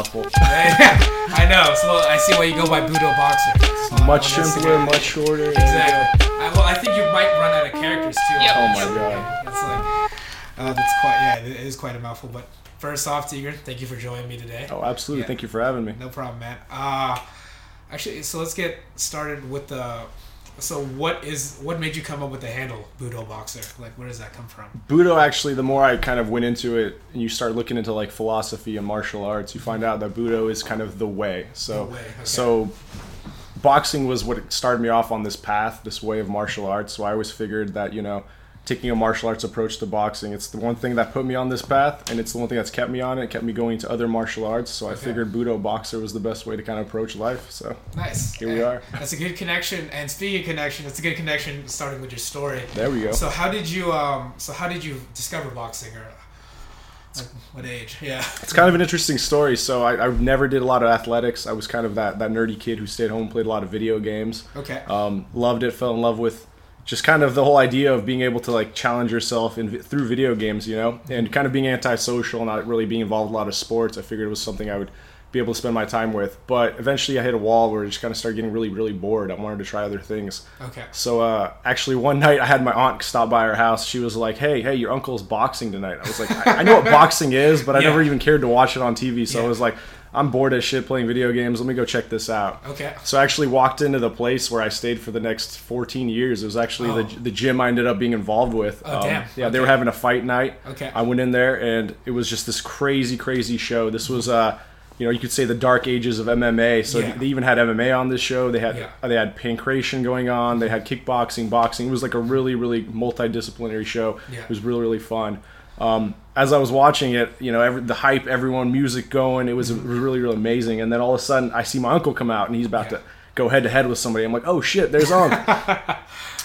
mouthful. I know. So I see why you go by Budo Boxer. So much simpler, much shorter. Exactly. I, well, I think you might run out of characters too. Yep. Oh my god. It's like, uh, that's quite, yeah, it is quite a mouthful. But first off, Tigran, thank you for joining me today. Oh, absolutely. Yeah. Thank you for having me. No problem, man. Uh, actually, so let's get started with the. So what is what made you come up with the handle Budo Boxer? Like, where does that come from? Budo actually, the more I kind of went into it and you start looking into like philosophy and martial arts, you find out that Budo is kind of the way. So The way, okay. so boxing was what started me off on this path, this way of martial arts. So I always figured that, you know, taking a martial arts approach to boxing, it's the one thing that put me on this path and it's the one thing that's kept me on it, kept me going to other martial arts. So I Okay. figured Budo boxer was the best way to kind of approach life. So Nice. Here we are. That's a good connection. And speaking of connection, it's a good connection starting with your story. there we go. So how did you um? So how did you discover boxing or? Like, what age? Yeah. It's kind of an interesting story. So I, I never did a lot of athletics. I was kind of that, that nerdy kid who stayed home, played a lot of video games. Okay. Um, loved it, fell in love with just kind of the whole idea of being able to like challenge yourself in, through video games, you know, and kind of being antisocial, not really being involved in a lot of sports. I figured it was something I would be able to spend my time with. But eventually I hit a wall where I just kind of started getting really, really bored. I wanted to try other things. Okay. So uh, actually, one night I had my aunt stop by our house. She was like, "Hey, hey, your uncle's boxing tonight." I was like, "I, I know what boxing is, but I Yeah. never even cared to watch it on TV." So Yeah. I was like, "I'm bored as shit playing video games. Let me go check this out." Okay. So I actually walked into the place where I stayed for the next 14 years. It was actually Oh. the, the gym I ended up being involved with. Um, Oh, damn. Yeah, they were having a fight night. Okay. I went in there and it was just this crazy, crazy show. This was, uh, you know, you could say the dark ages of MMA. So Yeah. they even had MMA on this show. They had Yeah. they had pancration going on. They had kickboxing, boxing. It was like a really, really multidisciplinary show. Yeah. It was really, really fun. Um, as I was watching it, you know, every, the hype, everyone, music going, it was, it was really, really amazing. And then all of a sudden, I see my uncle come out, and he's about Yeah. to go head to head with somebody. I'm like, oh shit, there's Unc.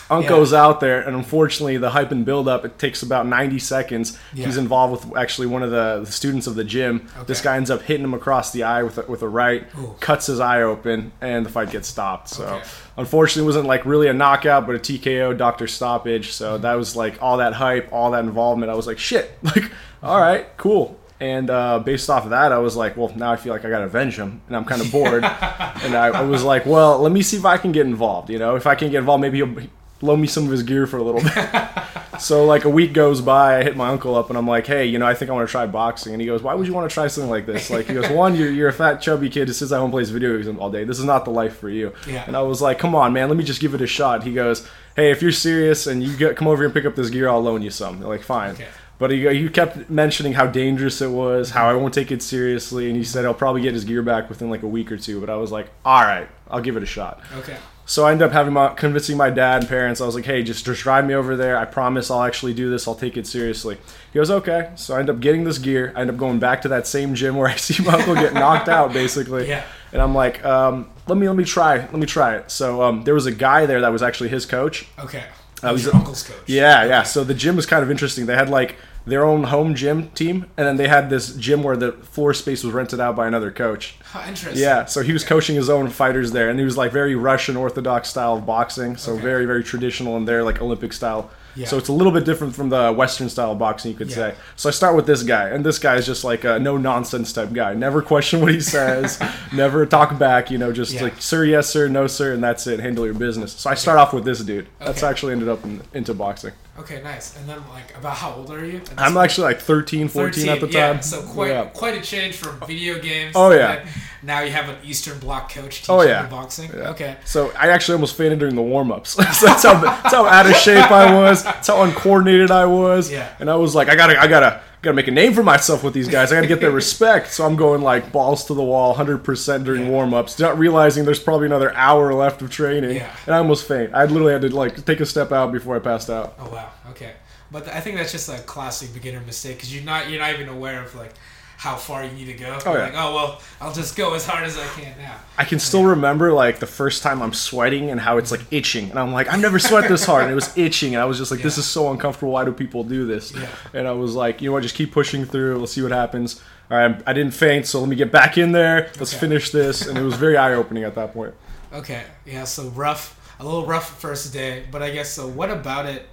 Unc goes out there, and unfortunately, the hype and build up it takes about 90 seconds. Yeah. He's involved with actually one of the, the students of the gym. This guy ends up hitting him across the eye with a, with a right, Ooh. cuts his eye open, and the fight gets stopped. So, Okay. unfortunately, it wasn't like really a knockout, but a TKO, doctor stoppage. So that was like all that hype, all that involvement. I was like, shit, like, all right, cool. And uh, based off of that, I was like, well, now I feel like I got to avenge him, and I'm kind of bored. and I, I was like, well, let me see if I can get involved. You know, if I can get involved, maybe he'll loan me some of his gear for a little bit. so like a week goes by, I hit my uncle up, and I'm like, hey, you know, I think I want to try boxing. And he goes, why would you want to try something like this? Like, he goes, one, you're, you're a fat chubby kid who sits at home and plays video games all day. This is not the life for you. Yeah. And I was like, come on, man, let me just give it a shot. He goes, hey, if you're serious and you get, come over here and pick up this gear, I'll loan you some. I'm like, fine. Okay. But he, he kept mentioning how dangerous it was, how I won't take it seriously, and he said I'll probably get his gear back within like a week or two. But I was like, all right, I'll give it a shot. Okay. So I ended up having my convincing my dad and parents. I was like, hey, just just drive me over there. I promise I'll actually do this. I'll take it seriously. He goes, okay. So I end up getting this gear. I end up going back to that same gym where I see my uncle get knocked out, basically. Yeah. And I'm like, um, let me let me try, let me try it. So um, there was a guy there that was actually his coach. Okay. Was was your uncle's coach. Yeah, yeah. So the gym was kind of interesting. They had like their own home gym team, and then they had this gym where the floor space was rented out by another coach. Huh, interesting. Yeah, so he was coaching his own fighters there, and he was like very Russian Orthodox style of boxing, so Okay. very very traditional in their like Olympic style. Yeah. So it's a little bit different from the Western style of boxing, you could Yeah. say. So I start with this guy, and this guy is just like a no nonsense type guy. Never question what he says, never talk back. You know, just Yeah. like sir, yes sir, no sir, and that's it. Handle your business. So I start off with this dude. That's Okay. actually ended up in, into boxing. Okay, nice. And then, like, about how old are you? I'm actually like 13, 14 at the yeah, time. so quite Yeah. quite a change from video games. Oh, yeah. Now you have an Eastern Bloc coach oh, teaching Oh, yeah. you boxing. Yeah. Okay. So I actually almost fainted during the warm ups. so that's how that's how out of shape I was. That's how uncoordinated I was. Yeah. And I was like, I gotta I gotta gotta make a name for myself with these guys. I gotta get their respect. So I'm going like balls to the wall, hundred percent during Yeah. warm ups, not realizing there's probably another hour left of training. Yeah. And I almost faint. I literally had to like take a step out before I passed out. Oh wow. Okay. But I think that's just a classic beginner mistake because you're not you're not even aware of like how far you need to go. Oh, yeah. Like, oh well, I'll just go as hard as I can now. I can still remember like the first time I'm sweating and how it's like itching, and I'm like, I've never sweat this hard, and it was itching, and I was just like, this Yeah. is so uncomfortable. Why do people do this? Yeah. And I was like, you know what, just keep pushing through. Let's see what happens. All right, I didn't faint, so let me get back in there. Let's Okay. finish this, and it was very eye opening at that point. Okay, yeah. So rough, a little rough first day, but I guess so. What about it?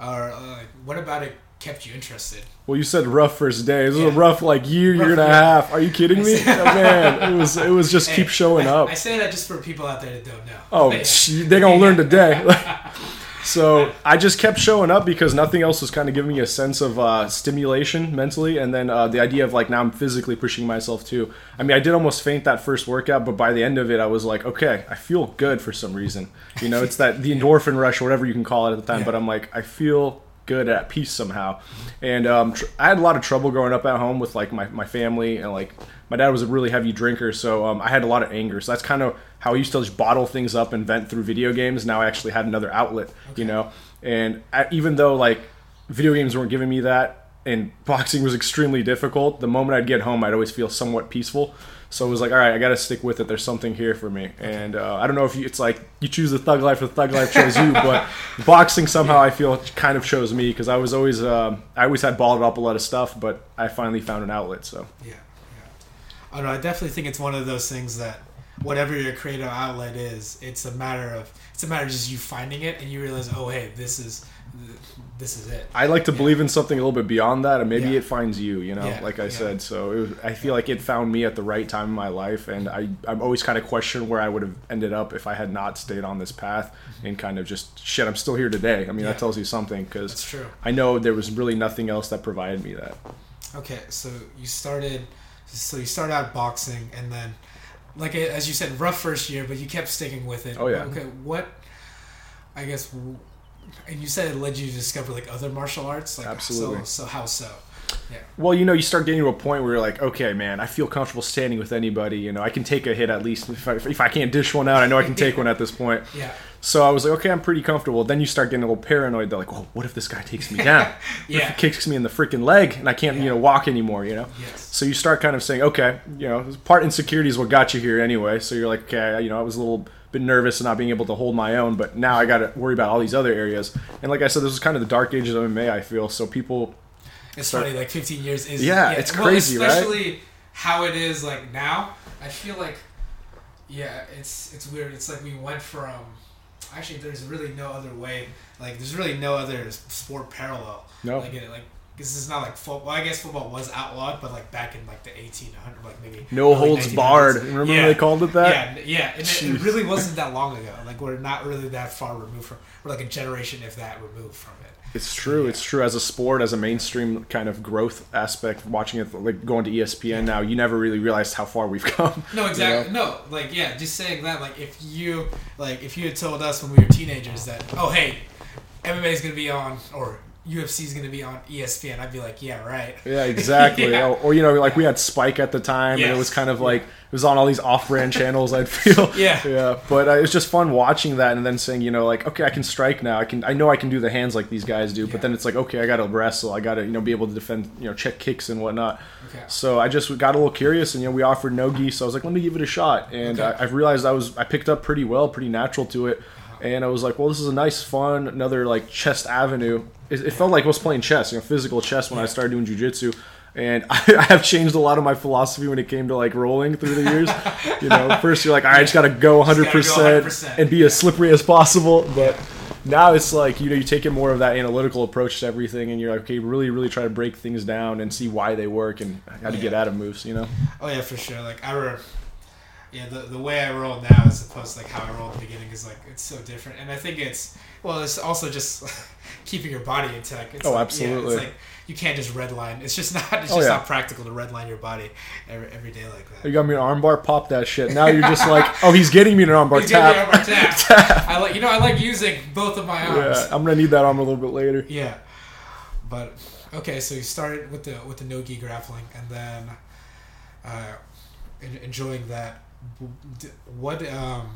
Or uh, what about it kept you interested? Well, you said rough first day. This was a rough like year, Rough year and a half. Are you kidding me? Oh, man, it was it was just keep showing I, up. I say that just for people out there that don't know. Oh, But- they're gonna learn today. so I just kept showing up because nothing else was kind of giving me a sense of uh, stimulation mentally, and then uh, the idea of like now I'm physically pushing myself too. I mean, I did almost faint that first workout, but by the end of it, I was like, okay, I feel good for some reason. You know, it's that the endorphin rush or whatever you can call it at the time. Yeah. But I'm like, I feel good at peace somehow. And um, tr- I had a lot of trouble growing up at home with like my, my family and like my dad was a really heavy drinker, so um, I had a lot of anger. So that's kind of how I used to just bottle things up and vent through video games. Now I actually had another outlet, you know. And I, even though like video games weren't giving me that, and boxing was extremely difficult, the moment I'd get home, I'd always feel somewhat peaceful. So it was like, all right, I got to stick with it. There's something here for me. And uh, I don't know if you, it's like you choose the thug life or the thug life chose you, but boxing somehow I feel kind of chose me because I was always, um, I always had balled up a lot of stuff, but I finally found an outlet. So Yeah, yeah. I don't know. I definitely think it's one of those things that whatever your creative outlet is, it's a matter of it's a matter of just you finding it and you realize, oh hey, this is this is it. I like to believe in something a little bit beyond that, and maybe Yeah. it finds you. You know, Yeah, like I said. So it was, I feel like it found me at the right time in my life, and I I'm always kind of question where I would have ended up if I had not stayed on this path mm-hmm. and kind of just shit. I'm still here today. I mean, that tells you something because true. I know there was really nothing else that provided me that. Okay, so you started, so you started out boxing, and then, like as you said, rough first year, but you kept sticking with it. Oh, yeah. Okay, what? I guess, and you said it led you to discover like other martial arts. Like, Absolutely. So, so how so? Yeah. Well, you know, you start getting to a point where you're like, okay, man, I feel comfortable standing with anybody. You know, I can take a hit at least. If I, if I can't dish one out, I know I can take one at this point. Yeah. So I was like, okay, I'm pretty comfortable. Then you start getting a little paranoid. They're like, oh, what if this guy takes me down? Yeah. he kicks me in the freaking leg and I can't, you know, walk anymore, you know? Yes. So you start kind of saying, okay, you know, part insecurity is what got you here anyway. So you're like, okay, you know, I was a little bit nervous and not being able to hold my own, but now I got to worry about all these other areas. And like I said, this was kind of the dark ages of MMA, I feel. So people, It's Start- funny, like 15 years is Yeah, it's crazy, right? especially how it is like now. I feel like, yeah, it's it's weird. It's like we went from actually, there's really no other way. Like, there's really no other sport parallel. No. Like, it, like this is not like football. I guess football was outlawed, but like back in like the 1800, like maybe no holds 1900s. barred. Remember Yeah. when they called it that? Yeah, yeah, and it, it really wasn't that long ago. Like we're not really that far removed from. We're like a generation, if that, removed from it. It's true. It's true. As a sport, as a mainstream kind of growth aspect, watching it like going to ESPN now, you never really realized how far we've come. No, you exactly. know? No, like yeah, just saying that. Like if you like if you had told us when we were teenagers that oh hey, MMA is gonna be on or UFC is gonna be on ESPN, I'd be like yeah right. Yeah, exactly. Yeah. Or, or, you know, like we had Spike at the time, and it was kind of like it was on all these off-brand channels. I'd feel. Yeah. Yeah. But uh, it was just fun watching that, and then saying, you know, like okay, I can strike now. I can. I know I can do the hands like these guys do. Yeah. But then it's like okay, I got to wrestle. I got to you know be able to defend. You know, check kicks and whatnot. Okay. So I just got a little curious, and you know, we offered nogi, so I was like, let me give it a shot, and Okay. I, I've realized I was I picked up pretty well, pretty natural to it, and I was like, well, this is a nice, fun, another like chest avenue. It, it felt like I was playing chess, you know, physical chess when I started doing jujitsu. And I, I have changed a lot of my philosophy when it came to like rolling through the years. you know, first you're like, all right, I just gotta go 100 gotta go percent 100%, and be as slippery as possible. But now it's like you know you take it more of that analytical approach to everything, and you're like, okay, really, really try to break things down and see why they work and how to Yeah. get out of moves. You know. Oh yeah, for sure. Like I re- yeah, the the way I roll now as opposed to like how I rolled at the beginning is like it's so different, and I think it's well, it's also just keeping your body intact. It's Oh, like, yeah, absolutely. it's like you can't just redline. It's just not. It's Oh, just yeah. not practical to redline your body every, every day like that. You got me an armbar, pop that shit. Now you're just like, oh, he's getting me an armbar He's giving me tap. armbar tap. I like you know I like using both of my arms. Yeah, I'm gonna need that arm a little bit later. Yeah, but okay. So you started with the with the no gi grappling, and then uh, enjoying that. What um,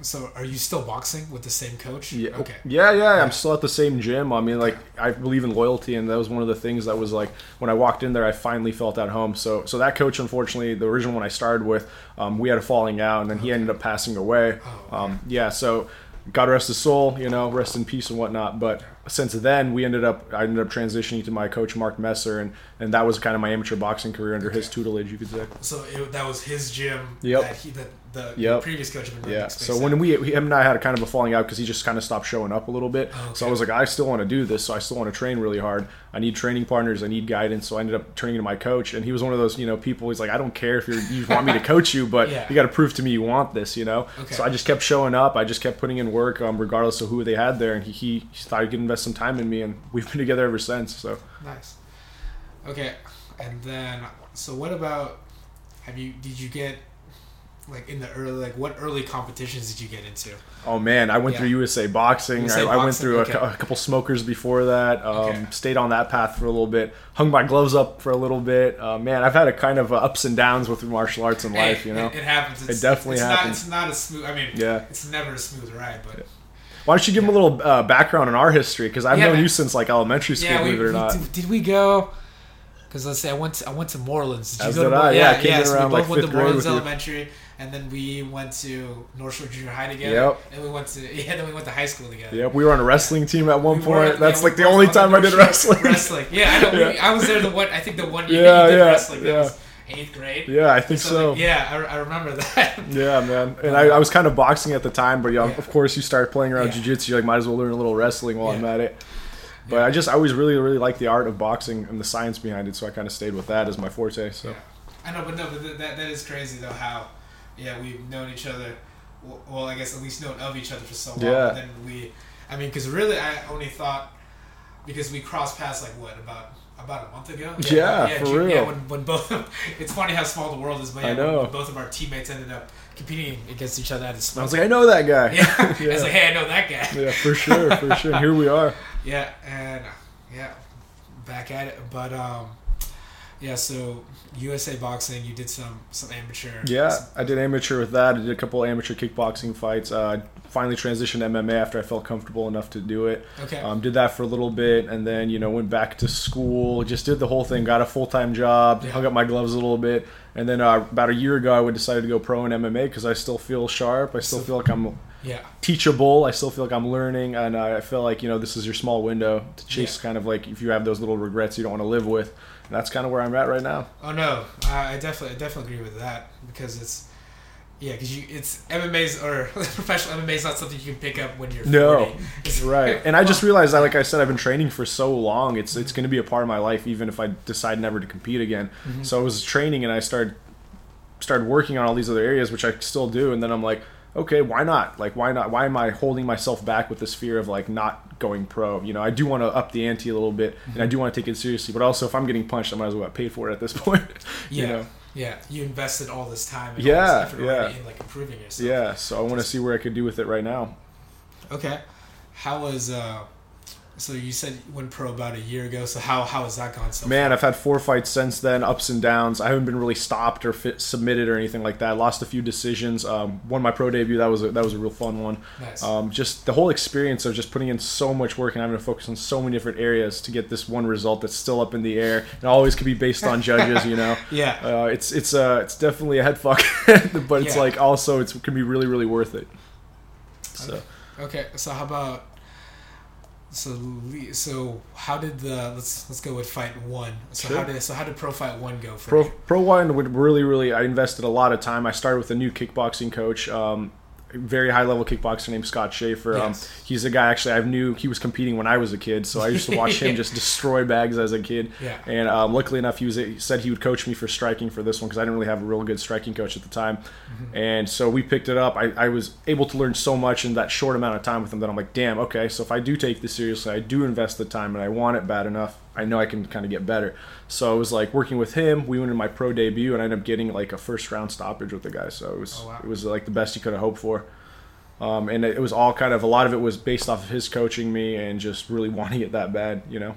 so are you still boxing with the same coach? Yeah. Okay. Yeah, yeah. I'm still at the same gym. I mean, like, I believe in loyalty, and that was one of the things that was like when I walked in there, I finally felt at home. So, so that coach, unfortunately, the original one I started with, um, we had a falling out, and then he ended up passing away. Oh, Um, yeah. So, God rest his soul. You know, rest in peace and whatnot. But since then, we ended up, I ended up transitioning to my coach Mark Messer, and and that was kind of my amateur boxing career under his tutelage, you could say. So it, that was his gym. Yep. That he that the Yep. previous coach running Yeah. So Out. when we him and I had a kind of a falling out because he just kind of stopped showing up a little bit. Oh, So I was like, I still want to do this. So I still want to train really hard. I need training partners. I need guidance. So I ended up turning to my coach, and he was one of those you know people. He's like, I don't care if you want me to coach you, but Yeah. you got to prove to me you want this. You know. Okay. So I just kept showing up. I just kept putting in work, um, regardless of who they had there, and he, he he thought he could invest some time in me, and we've been together ever since. So Nice. Okay, and then so what about? Have you did you get like in the early like what early competitions did you get into? Oh man, I went Yeah. through USA Boxing. USA I, I went through a, okay. cou- a couple smokers before that. Um, Okay. Stayed on that path for a little bit. Hung my gloves up for a little bit. Uh, man, I've had a kind of ups and downs with martial arts in life. Hey, You know. it, it happens. It's, definitely it's happens. Not, it's not a smooth. I mean, Yeah. it's never a smooth ride, but Why don't you give them a little uh, background on our history? Because I've Yeah, known man. you since like elementary school, yeah, we, believe it or not. Did, did we go? Because let's say I went to, I went to Morelands. Did As you go to I, Mor- yeah, I came in so we around, both like, went to Morelands with you. And then we went to North Shore Junior High together. Yep. And we went to yeah, then we went to high school together. Yep, we were on a wrestling team at one We were- point. That's yeah, like the only time I did wrestling. Wrestling. Yeah, I know. We, I was there the one. I think the one year Yeah, you did yeah, wrestling. That yeah. was eighth grade. Yeah, I think So, so. like, yeah, I, I remember that. Yeah, man. And I, um, I was kind of boxing at the time, but yeah, Yeah. of course you start playing around Yeah. jiu-jitsu, you're like might as well learn a little wrestling while I'm at it. But Yeah. I just I always really really liked the art of boxing and the science behind it, so I kind of stayed with that as my forte. So Yeah. I know, but no, but th- that that is crazy though. How, yeah, we've known each other. Well, I guess at least known of each other for so long. Yeah. And then we, I mean, because really, I only thought because we crossed paths like what about about a month ago. Yeah, for Ju- real. Yeah, when, when both, it's funny how small the world is. But yeah, I know. Both of our teammates ended up competing against each other at a I smoke. I was like, I know that guy. yeah, I was like, hey, I know that guy. yeah, for sure, for sure. And here we are. Yeah, and yeah, back at it. But um, yeah. So USA Boxing, you did some some amateur. Yeah, some- I did amateur with that. I did a couple amateur kickboxing fights. Uh, finally transitioned to MMA after I felt comfortable enough to do it. okay. Um, did that for a little bit, and then you know went back to school. Just did the whole thing. Got a full time job. Yeah. Hung up my gloves a little bit, and then uh, about a year ago, I would decided to go pro in MMA because I still feel sharp. I still So- feel like I'm yeah. teachable. I still feel like I'm learning, and I feel like you know this is your small window to chase kind of like if you have those little regrets you don't want to live with. And that's kind of where I'm at right now. Oh no, I, definitely I definitely agree with that because it's yeah because you it's MMA's or professional MMA is not something you can pick up when you're No. 40. It's- Right. And I just realized that, like I said, I've been training for so long. It's it's going to be a part of my life, even if I decide never to compete again. Mhm. So I was training, and I started started working on all these other areas, which I still do. And then I'm like, okay, why not? Like, why not? Why am I holding myself back with this fear of like not going pro? You know, I do want to up the ante a little bit, and I do want to take it seriously. But also, if I'm getting punched, I might as well get paid for it at this point. yeah You know? yeah you invested all this time and Yeah, all this effort yeah. in like improving yourself. Yeah. So I want to see where I could do with it right now. Okay. How was uh? So you said you went pro about a year ago. So how how has that gone so Man, I've had four fights since then, ups and downs. I haven't been really stopped or fit, submitted or anything like that. Lost a few decisions. Um, won my pro debut. That was a, that was a real fun one. Nice. Um, just the whole experience of just putting in so much work and having to focus on so many different areas to get this one result that's still up in the air and always could be based on judges. You know, yeah. uh, it's it's uh it's definitely a head fuck, but it's Yeah. like also it's, it can be really really worth it. So. Okay, so how about so so how did the let's let's go with fight one. So Sure. how did so how did pro fight one go for Pro you? Pro One would really, really. I invested a lot of time. I started with a new kickboxing coach, um, very high level kickboxer named Scott Schaefer. Um, he's a guy actually I knew he was competing when I was a kid, so I used to watch him just destroy bags as a kid. Yeah. And um, luckily enough, he was he said he would coach me for striking for this one because I didn't really have a real good striking coach at the time. Mm-hmm. And so we picked it up. I, I was able to learn so much in that short amount of time with him that I'm like, damn, okay. So if I do take this seriously, I do invest the time, and I want it bad enough, I know I can kind of get better. So I was like working with him. We went in my pro debut, and I ended up getting like a first round stoppage with the guy. So it was Oh, wow. it was like the best you could have hoped for. Um, and it was all kind of a lot of it was based off of his coaching me and just really wanting it that bad, you know.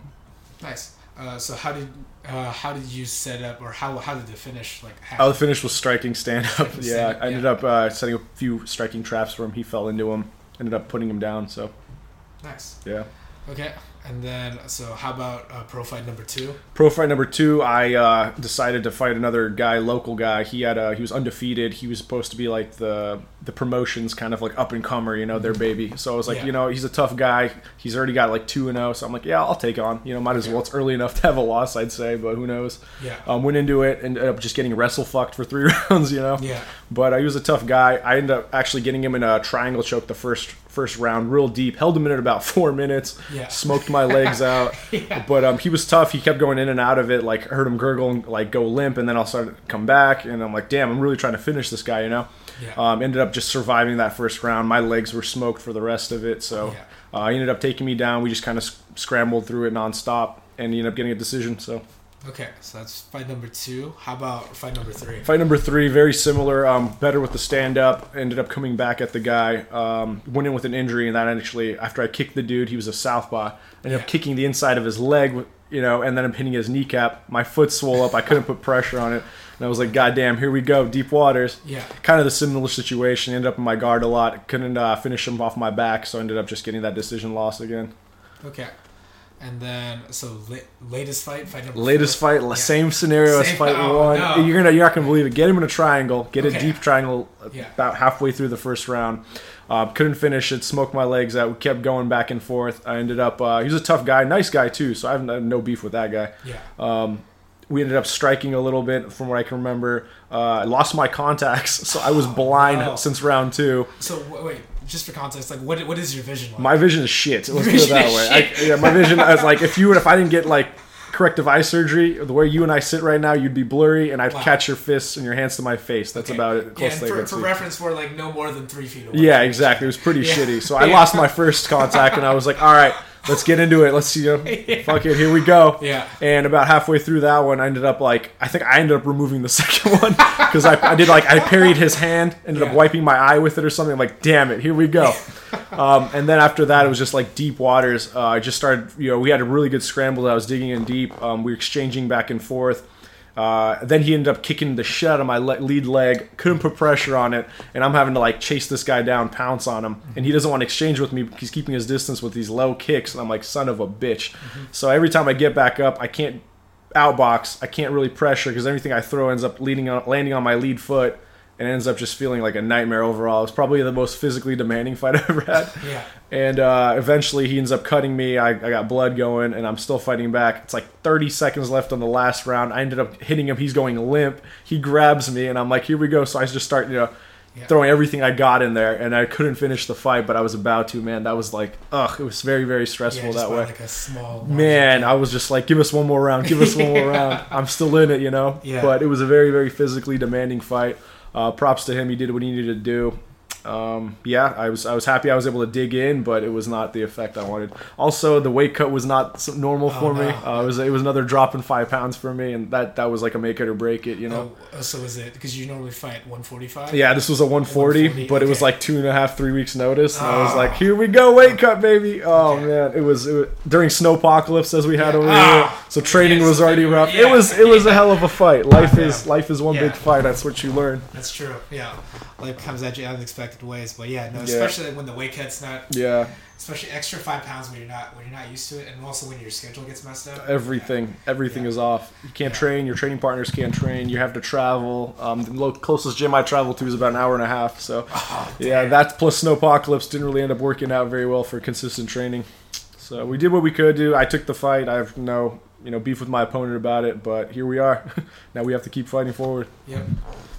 Nice. Uh, so how did uh, how did you set up or how how did the finish like happen? Oh, the finish was striking stand up. Yeah, stand-up, I ended yeah. up uh, setting a few striking traps for him. He fell into them. Ended up putting him down. So nice. yeah, Okay, And then, so how about uh, pro fight number two? Pro fight number two, I uh, decided to fight another guy, local guy. He had a, he was undefeated. He was supposed to be like the the promotions kind of like up and comer, you know, their baby. So I was like, Yeah. you know, he's a tough guy. He's already got like two and zero. So I'm like, yeah, I'll take on. You know, might as well. It's early enough to have a loss, I'd say, but who knows? Yeah. Um, went into it and ended up just getting wrestle fucked for three rounds, you know. Yeah. But uh, he was a tough guy. I ended up actually getting him in a triangle choke the first first round, real deep. Held him in at about four minutes. Yeah. Smoked my legs out. Yeah. But um, he was tough. He kept going in and out of it. Like heard him gurgle and like go limp, and then I'll start to come back. And I'm like, damn, I'm really trying to finish this guy, you know. Yeah. Um, ended up just surviving that first round. My legs were smoked for the rest of it. So uh, he ended up taking me down. We just kind of sc- scrambled through it nonstop, and he ended up getting a decision. So. Okay, so that's fight number two. How about fight number three? Fight number three, very similar. Um, better with the stand up. Ended up coming back at the guy. Um, went in with an injury, and that actually, after I kicked the dude, he was a southpaw. Ended Yeah. up kicking the inside of his leg, you know, and then I'm hitting his kneecap. My foot swole up. I couldn't put pressure on it, and I was like, God damn, here we go, deep waters. Yeah. Kind of the similar situation. Ended up in my guard a lot. Couldn't uh, finish him off my back, so I ended up just getting that decision loss again. Okay. And then, so la- latest fight, fight number Latest four? fight, Yeah. same scenario as fight oh, one. no. You're gonna, you're not gonna believe it. Get him in a triangle. Get Okay. a deep triangle Yeah. about halfway through the first round. Uh, couldn't finish it. Smoked my legs out. We kept going back and forth. I ended up. Uh, he was a tough guy, nice guy too. So I have no- beef with that guy. Yeah. Um, we ended up striking a little bit, from what I can remember. Uh, I lost my contacts, so I was blind no. since round two. So wait, just for context, like what what is your vision like? My vision is shit. Let's put it that way. I, yeah, my vision is like if you would, if I didn't get like corrective eye surgery, the way you and I sit right now, you'd be blurry, and I'd Wow. catch your fists and your hands to my face. That's Okay. about it. Yeah, Close and for, for reference, we're like no more than three feet away. Yeah, exactly. It was pretty Yeah. shitty. So I Yeah. lost my first contact, and I was like, all right. Let's get into it. Let's see. You know, Fuck it. Here we go. Yeah. And about halfway through that one, I ended up like I think I ended up removing the second one because I, I did like I parried his hand, ended Yeah. up wiping my eye with it or something. I'm like, damn it, here we go. um, and then after that, it was just like deep waters. Uh, I just started. You know, we had a really good scramble. I was digging in deep. Um, we were exchanging back and forth. Uh, then he ended up kicking the shit out of my le- lead leg. Couldn't put pressure on it, and I'm having to like chase this guy down, pounce on him, and he doesn't want to exchange with me. He's keeping his distance with these low kicks, and I'm like, son of a bitch. So every time I get back up, I can't outbox. I can't really pressure because everything I throw ends up leading on, landing on my lead foot, and ends up just feeling like a nightmare overall. It's probably the most physically demanding fight I've ever had. Yeah. And uh, eventually he ends up cutting me. I, I got blood going, and I'm still fighting back. It's like 30 seconds left on the last round. I ended up hitting him. He's going limp. He grabs me, and I'm like, here we go. So I just start, you know, Yeah. throwing everything I got in there, and I couldn't finish the fight, but I was about to. Man, that was like, ugh, it was very, very Yeah, stressful just that way. like a small Man, I was just like, give us one more round, give us one more round. I'm still in it, you know. Yeah. But it was a very, very physically demanding fight. Uh, props to him; he did what he needed to do. Um, yeah, I was I was happy I was able to dig in, but it was not the effect I wanted. Also, the weight cut was not normal for me. no. Uh, it was it was another drop in five pounds for me, and that that was like a make it or break it, you know. Oh, so was it because you normally fight 145? Yeah, this was a 140, 140, but it was like two and a half, three weeks notice, and I was Ah. like, "Here we go, weight cut, baby!" Oh Okay. man, it was, it was during snowpocalypse as we had Yeah. over Ah. here, so training Yes, was already yeah. rough. It was, it was a hell of a fight. Life yeah. is, life is one Yeah. big fight. That's what you learn. That's true. Yeah, life comes at you in unexpected ways. But yeah, no, especially when the weight cut's not, Yeah, especially extra five pounds when you're not when you're not used to it, and also when your schedule gets messed up. everything, everything is off. You can't train. Your training partners can't train. You have to travel. Um, the closest gym I travel to is about an hour and a half. So, Oh, yeah, that plus snowpocalypse didn't really end up working out very well for consistent training. So we did what we could do. I took the fight. I have no, you know, beef with my opponent about it, but here we are. now we have to keep fighting forward. Yep.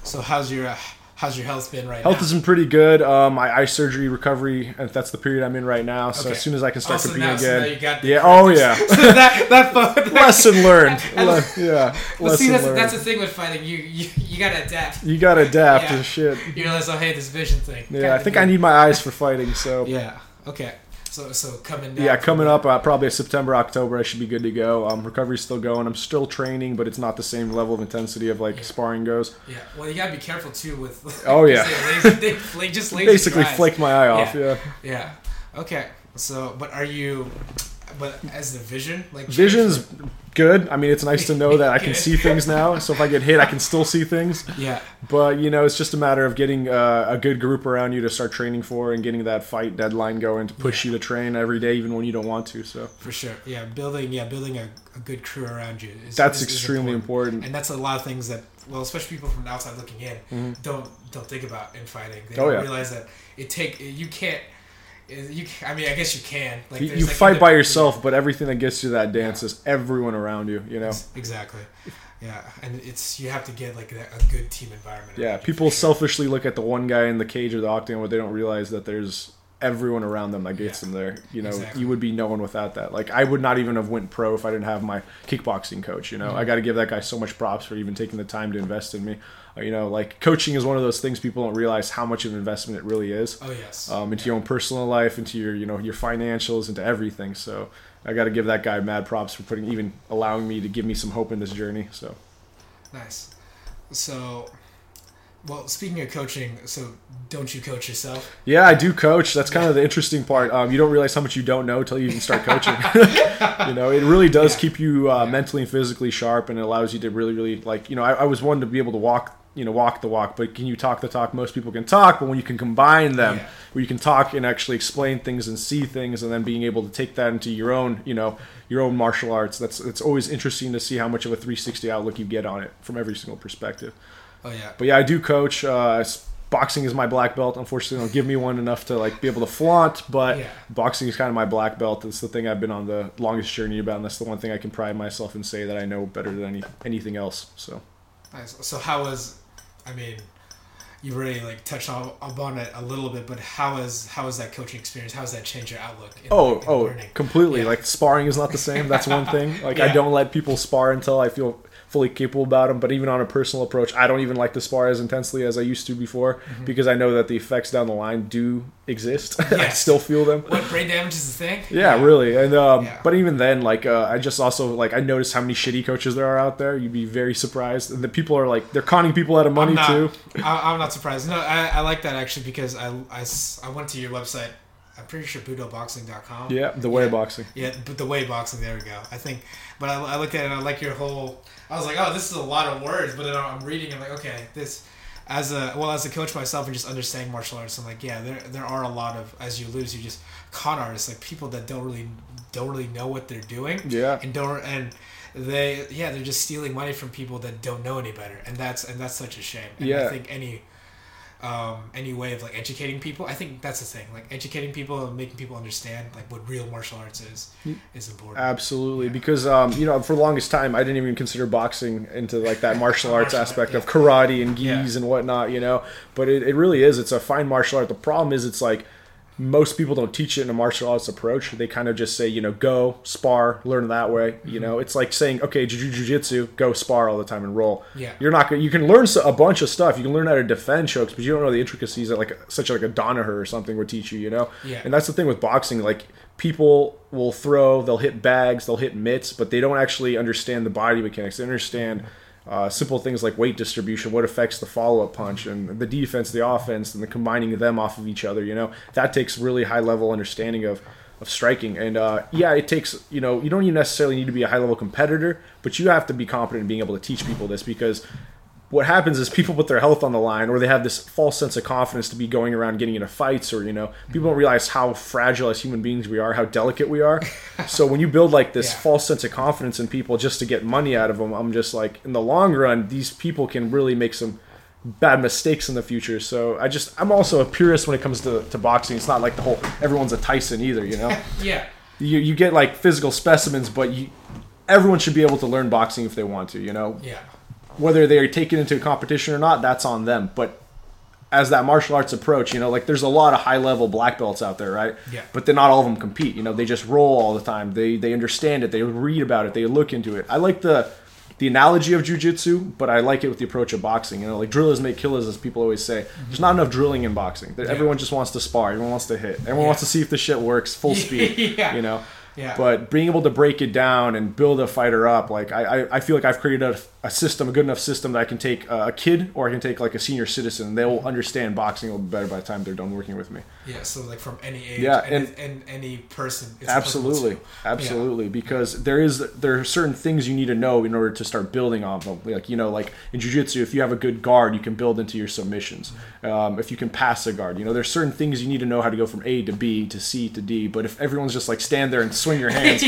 So how's your uh, how's your health been right Health now? has been pretty good. Um, my eye surgery recovery, and that's the period I'm in right now. So Okay. as soon as I can start Also competing now, again, yeah. Oh yeah. that that phone. Lesson learned. Le- yeah. Well, Lesson see, that's, learned. that's the thing with fighting. You you, you gotta adapt. you gotta adapt Yeah. to shit. You realize, oh hey, this vision thing. Yeah, I think. I need my eyes for fighting. So Yeah. Okay. So so coming down. yeah, coming up uh, probably September, October, I should be good to go. Um, recovery's still going. I'm still training, but it's not the same level of intensity of like Yeah. sparring goes. Yeah. Well, you gotta be careful too with. Oh, yeah. They, lazy, they, they just lazy Basically, flaked my eye off. Yeah. Yeah. Okay. So, but are you but as the vision, like Vision's good. I mean, it's nice to know that I can see things now. So if I get hit, I can still see things. Yeah. But you know, it's just a matter of getting uh, a good group around you to start training for, and getting that fight deadline going to push you to train every day, even when you don't want to. So For sure. Yeah, building yeah building a, a good crew around you. Is, that's is- is extremely important. And that's a lot of things that well, especially people from the outside looking in don't don't think about in fighting. They Mm-hmm. Oh, don't yeah. realize that it take you can't. You, I mean, I guess you can. Like You, you like, fight by yourself, but everything that gets you that dance is everyone around you. You know. Exactly. Yeah, and it's you have to get like a, a good team environment. Yeah, people sure. selfishly look at the one guy in the cage or the octagon, but they don't realize that there's everyone around them that gets Yeah. them there. You know, Exactly. you would be no one without that. Like I would not even have went pro if I didn't have my kickboxing coach. You know, Mm-hmm. I got to give that guy so much props for even taking the time to invest in me. Uh, you know, like coaching is one of those things people don't realize how much of an investment it really is. Oh yes. Um, into your own personal life, into your you know your financials, into everything. So I got to give that guy mad props for putting even allowing me to give me some hope in this journey. So Nice. So, well, speaking of coaching, so don't you coach yourself? Yeah, I do coach. That's kind of the interesting part. Um, you don't realize how much you don't know until you even start coaching. you know, it really does Yeah. keep you uh, Yeah. mentally and physically sharp, and it allows you to really, really like. You know, I, I was one to be able to walk. You know, walk the walk, but can you talk the talk? Most people can talk, but when you can combine them, Yeah. where you can talk and actually explain things and see things, and then being able to take that into your own, you know, your own martial arts. That's it's always interesting to see how much of a 360 outlook you get on it from every single perspective. Oh yeah. But yeah, I do coach. Uh, boxing is my black belt. Unfortunately, they don't give me one enough to like be able to flaunt. But Yeah. boxing is kind of my black belt. It's the thing I've been on the longest journey about, and that's the one thing I can pride myself and say that I know better than any anything else. So Nice. So how was? I mean, you've already like touched on, upon it a little bit, but how is how was that coaching experience? How has that changed your outlook? In, oh in oh learning? completely. Yeah. Like sparring is not the same. That's one thing. Like I don't let people spar until I feel fully capable about them. But even on a personal approach, I don't even like to spar as intensely as I used to before Mm-hmm. because I know that the effects down the line do exist. I still feel them. What brain damage is the thing? Yeah, really. And um, Yeah. but even then, like uh, I just also like I noticed how many shitty coaches there are out there. You'd be very surprised, and the people are like they're conning people out of money I'm not, too. I, I'm not surprised. No, I, I like that actually because I, I, I went to your website. I'm pretty sure budoboxing.com. Yeah, the way Yeah. boxing. Yeah, but the way boxing, there we go. I think, but I, I looked at it and I like your whole. I was like, oh, this is a lot of words, but then I'm reading and like, okay, this. As a well as a coach myself and just understanding martial arts, I'm like, yeah, there there are a lot of as you lose, you just con artists, like people that don't really don't really know what they're doing, Yeah. and don't and they yeah they're just stealing money from people that don't know any better, and that's and that's such a shame. And Yeah. I think any um, any way of like educating people. I think that's the thing. Like educating people and making people understand like what real martial arts is is important. Absolutely, because um, you know, for the longest time, I didn't even consider boxing into like that martial arts Martial art, aspect of karate and gis Yeah. and whatnot. You know, but it, it really is. It's a fine martial art. The problem is, it's like most people don't teach it in a martial arts approach. They kind of just say, you know, go spar, learn that way. Mm-hmm. You know, it's like saying, okay, jujitsu, go spar all the time and roll. Yeah. you're not gonna. You can learn a bunch of stuff. You can learn how to defend chokes, but you don't know the intricacies that like such like a Danaher or something would teach you. You know, Yeah. and that's the thing with boxing. Like people will throw, they'll hit bags, they'll hit mitts, but they don't actually understand the body mechanics. They understand uh, simple things like weight distribution, what affects the follow up punch, and the defense, the offense, and the combining of them off of each other. You know, that takes really high level understanding of of striking. And uh, yeah, it takes you know you don't even necessarily need to be a high level competitor, but you have to be competent in being able to teach people this because what happens is people put their health on the line or they have this false sense of confidence to be going around getting into fights or you know people don't realize how fragile as human beings we are how delicate we are so when you build like this Yeah. false sense of confidence in people just to get money out of them i'm just like in the long run these people can really make some bad mistakes in the future so i just i'm also a purist when it comes to, to boxing it's not like the whole everyone's a tyson either you know yeah. you, you get like physical specimens but you everyone should be able to learn boxing if they want to you know Yeah. Whether they are taken into a competition or not, that's on them. But as that martial arts approach, you know, like there's a lot of high level black belts out there, right? Yeah. But then not all of them compete. You know, they just roll all the time. They they understand it. They read about it. They look into it. I like the the analogy of jujitsu, but I like it with the approach of boxing. You know, like drillers make killers, as people always say. There's not enough drilling in boxing. Everyone just wants to spar. Everyone wants to hit. Everyone wants to see if the shit works full speed. Yeah. You know. Yeah. But being able to break it down and build a fighter up, like I, I, I feel like I've created a, a system, a good enough system that I can take a kid or I can take like a senior citizen. And they will understand boxing a little better by the time they're done working with me. Yeah, so like from any age, Yeah, and, and- and, any person. Absolutely, absolutely. Because there is there are certain things you need to know in order to start building off them. Like you know, like in jujitsu, if you have a good guard, you can build into your submissions. Um, if you can pass a guard, you know, there's certain things you need to know how to go from A to B to C to D. But if everyone's just like stand there and swing your hands,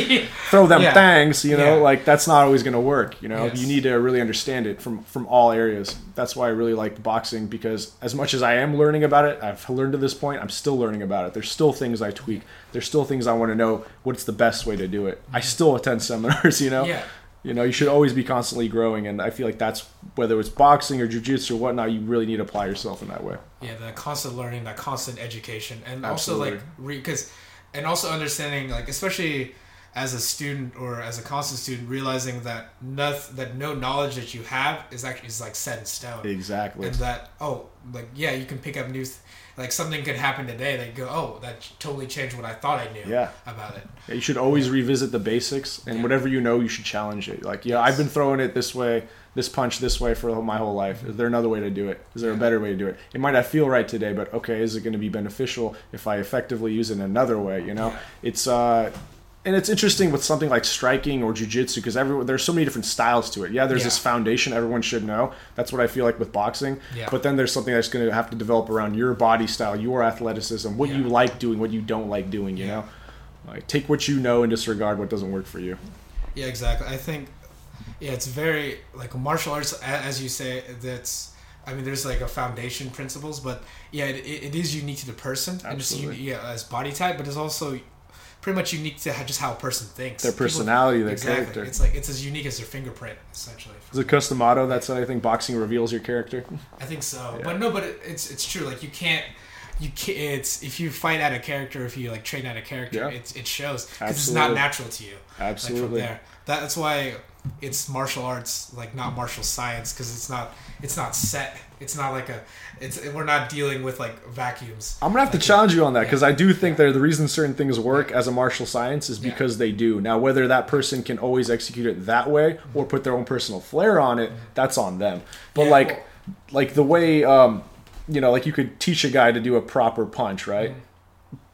throw them Yeah. thangs, you know, Yeah. like that's not always going to work. You know, Yes. you need to really understand it from from all areas. That's why I really like boxing because as much as I am learning about it, I've learned to this point. I'm still learning about it. There's still things I tweak. There's still things I want to know. What's the best way to do it? I still attend seminars. You know. Yeah. You know, you should always be constantly growing, and I feel like that's whether it's boxing or jujitsu or whatnot. You really need to apply yourself in that way. Yeah, the constant learning, that constant education, and Absolutely. also like because, and also understanding like especially as a student or as a constant student, realizing that nothing, that no knowledge that you have is actually is like set in stone, Exactly. and that oh like yeah you can pick up new. Th- like something could happen today that go oh that totally changed what I thought I knew Yeah. about it Yeah, you should always revisit the basics, and Yeah. whatever you know, you should challenge it. Like, yeah, I've been throwing it this way, this punch this way for my whole life. Is there another way to do it? Is there a better way to do it? It might not feel right today, but okay, is it going to be beneficial if I effectively use it in another way? You know, it's uh, and it's interesting with something like striking or jujitsu because everyone there's so many different styles to it. Yeah, there's Yeah. this foundation everyone should know. That's what I feel like with boxing. Yeah. But then there's something that's going to have to develop around your body style, your athleticism, what you like doing, what you don't like doing. You Yeah. know. Like take what you know and disregard what doesn't work for you. Yeah, exactly. I think, yeah, it's very like martial arts, as you say. That's, I mean, there's like a foundation principles, but yeah, it, it it is unique to the person, and it's Absolutely. yeah as body type, but it's also pretty much unique to how, just how a person thinks. Their People- personality, their exactly. character. It's like it's as unique as their fingerprint, essentially. Is it Cus D'Amato that said I think boxing reveals your character? I think so, Yeah. but no, but it, it's it's true. Like you can't. You can't, it's if you fight out a character, if you like train out a character, Yeah. it's it shows because it's not natural to you. like from Absolutely. there. That's why it's martial arts, like not martial science, because it's not it's not set. It's not like a it's we're not dealing with like vacuums. I'm gonna have to challenge you on that because yeah. I do think that the reason certain things work as a martial science is Yeah. because they do. Now, whether that person can always execute it that way or put their own personal flair on it, that's on them. But Yeah, like, well- like the way, um, you know, like you could teach a guy to do a proper punch, right? Mm-hmm.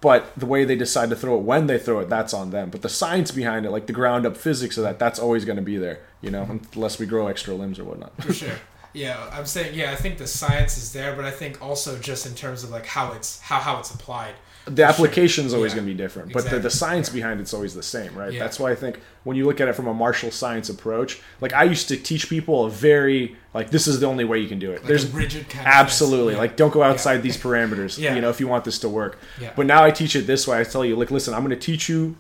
But the way they decide to throw it when they throw it, that's on them. But the science behind it, like the ground up physics of that, that's always going to be there, you know, mm-hmm. unless we grow extra limbs or whatnot. for sure. Yeah, I'm saying yeah. I think the science is there, but I think also just in terms of like how it's how how it's applied. The application is always Yeah. going to be different, but the, the science Yeah. behind it's always the same, right? Yeah. That's why I think when you look at it from a martial science approach, like I used to teach people a very like this is the only way you can do it. Like There's a rigid kind absolutely like don't go outside these parameters, Yeah. you know, if you want this to work. Yeah. But now I teach it this way. I tell you, like, listen, I'm going to teach you.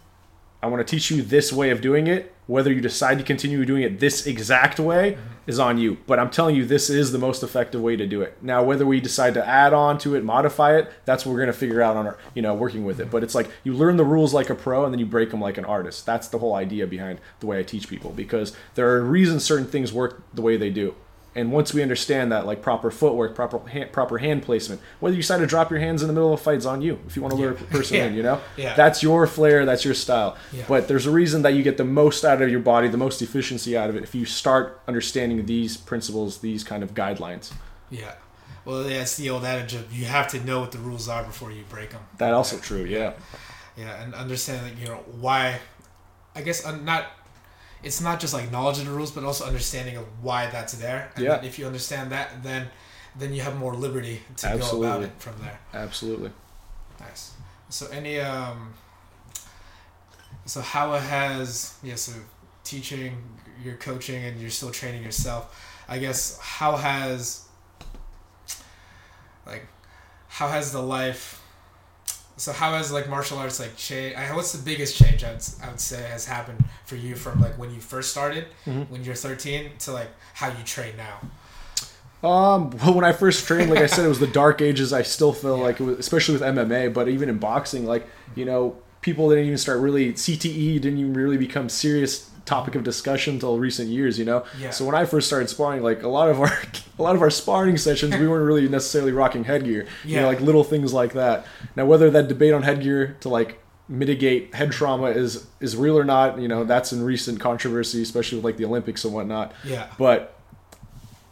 I want to teach you this way of doing it. Whether you decide to continue doing it this exact way Mm-hmm. is on you. But I'm telling you, this is the most effective way to do it. Now, whether we decide to add on to it, modify it, that's what we're going to figure out on our, you know, working with it. But it's like you learn the rules like a pro, and then you break them like an artist. That's the whole idea behind the way I teach people because there are reasons certain things work the way they do. And once we understand that, like proper footwork, proper hand, proper hand placement, whether you decide to drop your hands in the middle of a fight is on you. If you want to lure a person Yeah. in, you know, Yeah. that's your flair, that's your style. Yeah. But there's a reason that you get the most out of your body, the most efficiency out of it, if you start understanding these principles, these kind of guidelines. Yeah. Well, yeah, it's the old adage of you have to know what the rules are before you break them. That also true, yeah. Yeah, and understanding you know why. I guess uh, not. It's not just like knowledge of the rules, but also understanding of why that's there. And Yeah. if you understand that, then then you have more liberty to go about it from there. Absolutely. Nice. So any um. So how has yeah so teaching, you're coaching, and you're still training yourself. I guess how has like how has the life so how has like martial arts like change what's the biggest change I would, I would say has happened for you from like when you first started Mhm. when you're 13 to like how you train now Um, well, when I first trained, like I said, it was the dark ages. I still feel Yeah. like, it was, especially with MMA, but even in boxing, like you know, people didn't even start really CTE didn't even really become serious topic of discussion until recent years. You know, Yeah. so when I first started sparring, like a lot of our a lot of our sparring sessions, we weren't really necessarily rocking headgear. Yeah. You know, like little things like that. Now, whether that debate on headgear to like mitigate head trauma is is real or not. You know, that's in recent controversy, especially with like the Olympics and whatnot. Yeah. But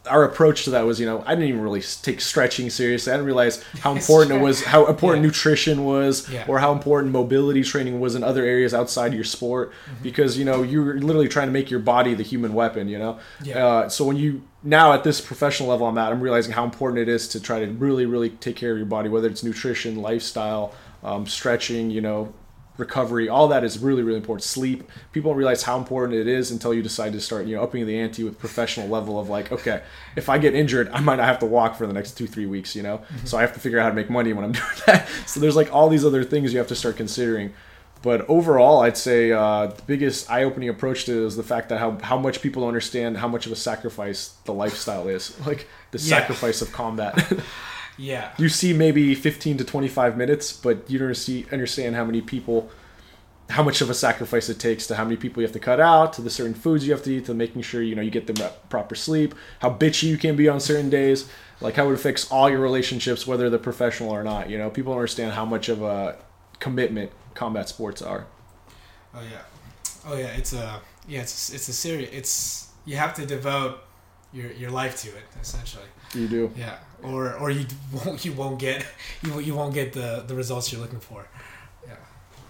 our approach to that was, you know, I didn't even really take stretching seriously. I didn't realize how important it was, how important Yeah. nutrition was, Yeah. or how important mobility training was in other areas outside your sport. Mm-hmm. Because you know you're literally trying to make your body the human weapon. You know, Yeah. uh, so when you now at this professional level I'm at, I'm realizing how important it is to try to really, really take care of your body, whether it's nutrition, lifestyle, um, stretching, you know, recovery, all that is really, really important. Sleep. People don't realize how important it is until you decide to start, you know, upping the ante with professional level of like, okay, if I get injured, I might not have to walk for the next two, three weeks, you know? So I have to figure out how to make money when I'm doing that. So there's like all these other things you have to start considering. But overall, I'd say uh, the biggest eye-opening approach to it is the fact that how, how much people don't understand how much of a sacrifice the lifestyle is, like the Yeah. sacrifice of combat. Yeah. you see maybe 15 to 25 minutes, but you don't see understand how many people, how much of a sacrifice it takes to how many people you have to cut out, to the certain foods you have to eat, to making sure you know you get the proper sleep, how bitchy you can be on certain days, like how it affects all your relationships, whether they're professional or not. You know, people don't understand how much of a commitment combat sports are. Oh yeah. Oh yeah. It's a yeah. It's it's a serious. It's you have to devote your your life to it essentially. You do. Yeah. Or or you won't you won't get you won't- you won't get the the results you're looking for. Yeah.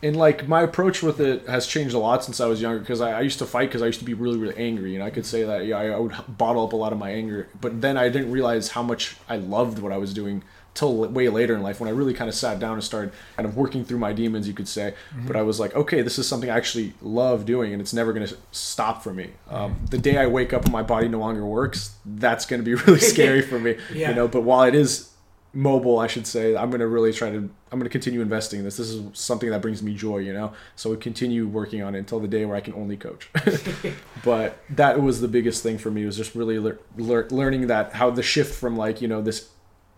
and like my approach with it has changed a lot since I was younger because I, I used to fight because I used to be really really angry and I could say that yeah I, I would bottle up a lot of my anger but then I didn't realize how much I loved what I was doing till way later in life when I really kind of sat down and started kind of working through my demons you could say. But I was like okay this is something I actually love doing and it's never going to stop for me. Um, the day I wake up and my body no longer works that's going to be really scary for me Yeah. you know? But while it is mobile i should say i'm going to really try to i'm going to continue investing in this. This is something that brings me joy you know? So we continue working on it until the day where i can only coach. But that was the biggest thing for me was just really lear- lear- learning that how the shift from like you know this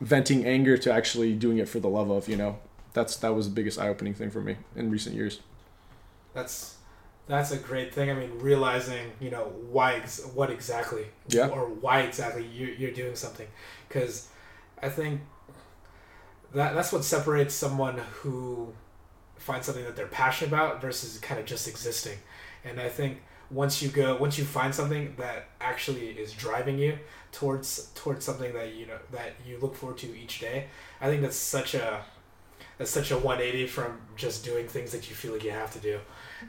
venting anger to actually doing it for the love of you know that's that was the biggest eye-opening thing for me in recent years That's that's a great thing. I mean, realizing you know why ex- what exactly Yeah. or why exactly you're, you're doing something, because I think that that's what separates someone who finds something that they're passionate about versus kind of just existing. And I think once you go once you find something that actually is driving you towards towards something that you know that you look forward to each day, I think that's such a that's such a 180 from just doing things that you feel like you have to do.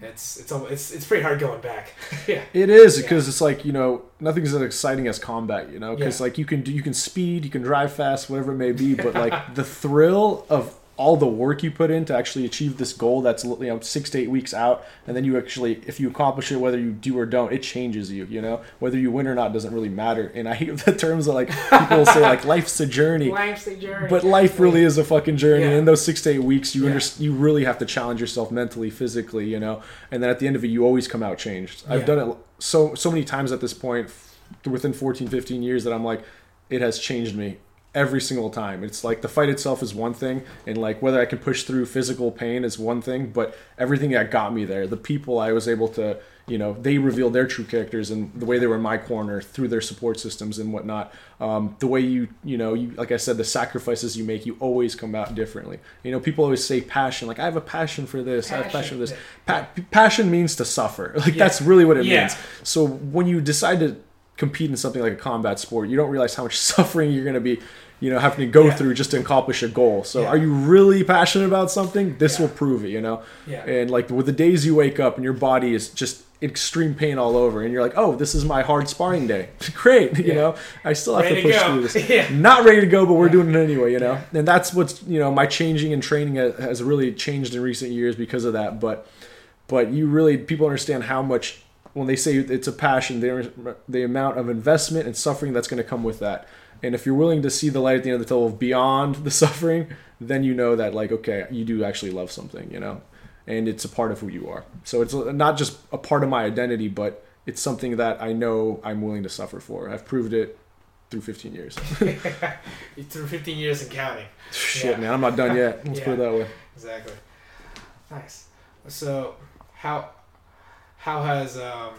It's it's it's it's pretty hard going back. yeah. It is Yeah. because it's like you know nothing's as exciting as combat, you know, because Yeah. like you can do you can speed, you can drive fast, whatever it may be, but like the thrill of all the work you put in to actually achieve this goal that's you know six to eight weeks out, and then you actually if you accomplish it, whether you do or don't, it changes you. You know, whether you win or not doesn't really matter. And I hate the terms that like people say like life's a journey. Life's a journey. But life really is a fucking journey. Yeah. And in those six to eight weeks, you Yeah. under, you really have to challenge yourself mentally, physically, you know. And then at the end of it, you always come out changed. I've done it so so many times at this point, within 14, 15 years, that I'm like, it has changed me every single time. It's like the fight itself is one thing, and like whether I can push through physical pain is one thing, but everything that got me there, the people I was able to, you know, they revealed their true characters and the way they were in my corner through their support systems and whatnot. Um, the way you, you know, you like I said, the sacrifices you make, you always come out differently. You know, people always say passion, like I have a passion for this, I have passion for this. Pa- passion means to suffer. Like Yeah. that's really what it Yeah. means. So when you decide to compete in something like a combat sport, you don't realize how much suffering you're going to be, you know, having to go Yeah. through just to accomplish a goal. So Yeah. are you really passionate about something? This Yeah. will prove it, you know. Yeah. And like with the days you wake up and your body is just extreme pain all over and you're like, "Oh, this is my hard sparring day." Great, you know. I still have Ready to to push go. through this. Yeah. Not ready to go, but we're doing it anyway, you know. And that's what's, you know, my changing and training has really changed in recent years because of that, but but you really people understand how much when they say it's a passion the, the amount of investment and suffering that's going to come with that and if you're willing to see the light at the end of the tunnel beyond the suffering then you know that like okay you do actually love something you know and it's a part of who you are so it's not just a part of my identity but it's something that i know i'm willing to suffer for i've proved it through 15 years Through 15 years and counting. shit Yeah. man i'm not done yet let's put it that way Exactly. Nice. So, how how has um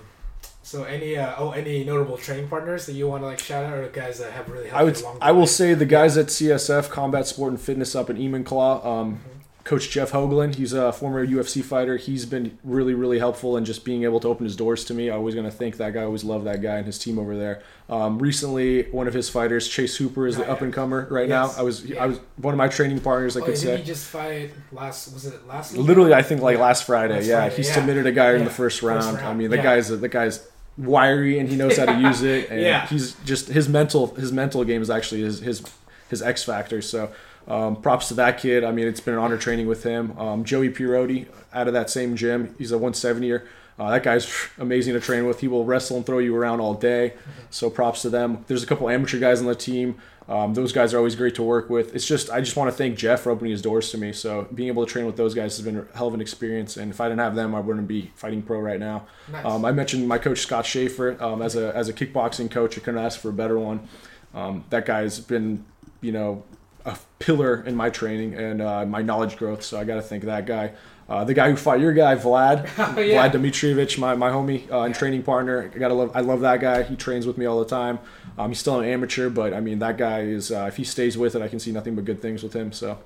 so any uh, oh any notable training partners that you want to like shout out or guys that have really helped I would you along the I will way? say the guys at CSF Combat Sport and Fitness up in Enumclaw, um, Coach Jeff Hougland, he's a former UFC fighter. He's been really, really helpful in just being able to open his doors to me. I always going to thank that guy. I always love that guy and his team over there. Um, recently, one of his fighters, Chase Hooper, is the Oh, yeah. up and comer right Yes. now. I was Yeah. I was one of my training partners. I Oh, could say. he just fight last? Was it last? week? Literally, I think like Yeah. last Friday. Last yeah, Friday, he submitted a guy in the first First round. I mean, the guy's the guy's wiry and he knows how to use it. And Yeah. he's just his mental his mental game is actually his his his X factor. So. Um, props to that kid. I mean, it's been an honor training with him. Um, Joey Pierotti, out of that same gym, he's a 170er. Uh, that guy's amazing to train with. He will wrestle and throw you around all day. So props to them. There's a couple amateur guys on the team. Um, those guys are always great to work with. It's just I just want to thank Jeff for opening his doors to me. So being able to train with those guys has been a hell of an experience. And if I didn't have them, I wouldn't be fighting pro right now. Nice. Um, I mentioned my coach Scott Schaefer um, as a as a kickboxing coach. I couldn't ask for a better one. Um, that guy's been you know a pillar in my training and uh, my knowledge growth. So I got to thank that guy. Uh, the guy who fought your guy, Vlad, Oh, yeah. Vlad Dmitrievich, my, my homie uh, and training partner. I gotta love. I love that guy. He trains with me all the time. Um, he's still an amateur, but I mean that guy is. Uh, if he stays with it, I can see nothing but good things with him. So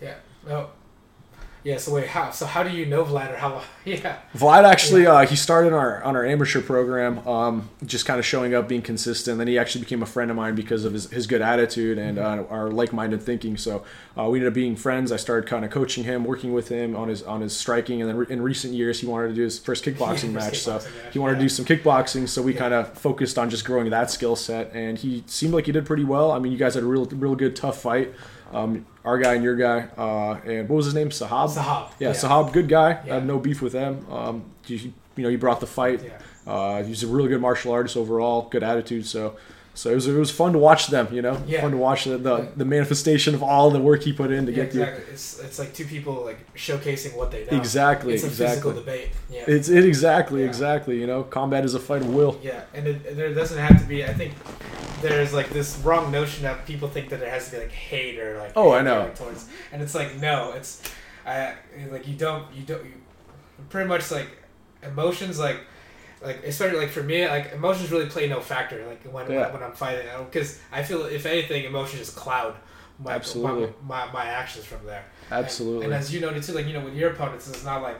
Yeah. Oh. Yeah. So wait, how? So how do you know Vlad or how? Yeah. Vlad actually, uh, he started on our on our amateur program, um, just kind of showing up, being consistent. Then he actually became a friend of mine because of his, his good attitude and uh, our like minded thinking. So uh, we ended up being friends. I started kind of coaching him, working with him on his on his striking, and then re- in recent years he wanted to do his first kickboxing First match. so match, he wanted to do some kickboxing. So we kind of focused on just growing that skill set, and he seemed like he did pretty well. I mean, you guys had a real real good tough fight. Um, our guy and your guy, uh, and what was his name? Sahab. Sahab, Yeah, yeah. Sahab, good guy. I have no beef with them. Um, you, you know, he brought the fight. Yeah. Uh, he's a really good martial artist overall. Good attitude. So, so it was it was fun to watch them. You know, Yeah. fun to watch the, the the manifestation of all the work he put in to Yeah, get exactly. It's it's like two people like showcasing what they know. Exactly, It's a physical exactly. debate. Yeah. It's it exactly Yeah. exactly. You know, combat is a fight of will. Yeah, and it, there doesn't have to be. I think there's like this wrong notion that people think that it has to be like hate or like. Oh, I know. Towards, and it's like no, it's, I like you don't you don't you, pretty much like emotions like. Like especially like for me, like emotions really play no factor. Like when Yeah. when, when I'm fighting, because I feel if anything, emotions just cloud my Absolutely. my, my, my actions from there. Absolutely. And, and as you noted too, like you know, with your opponents, it's not like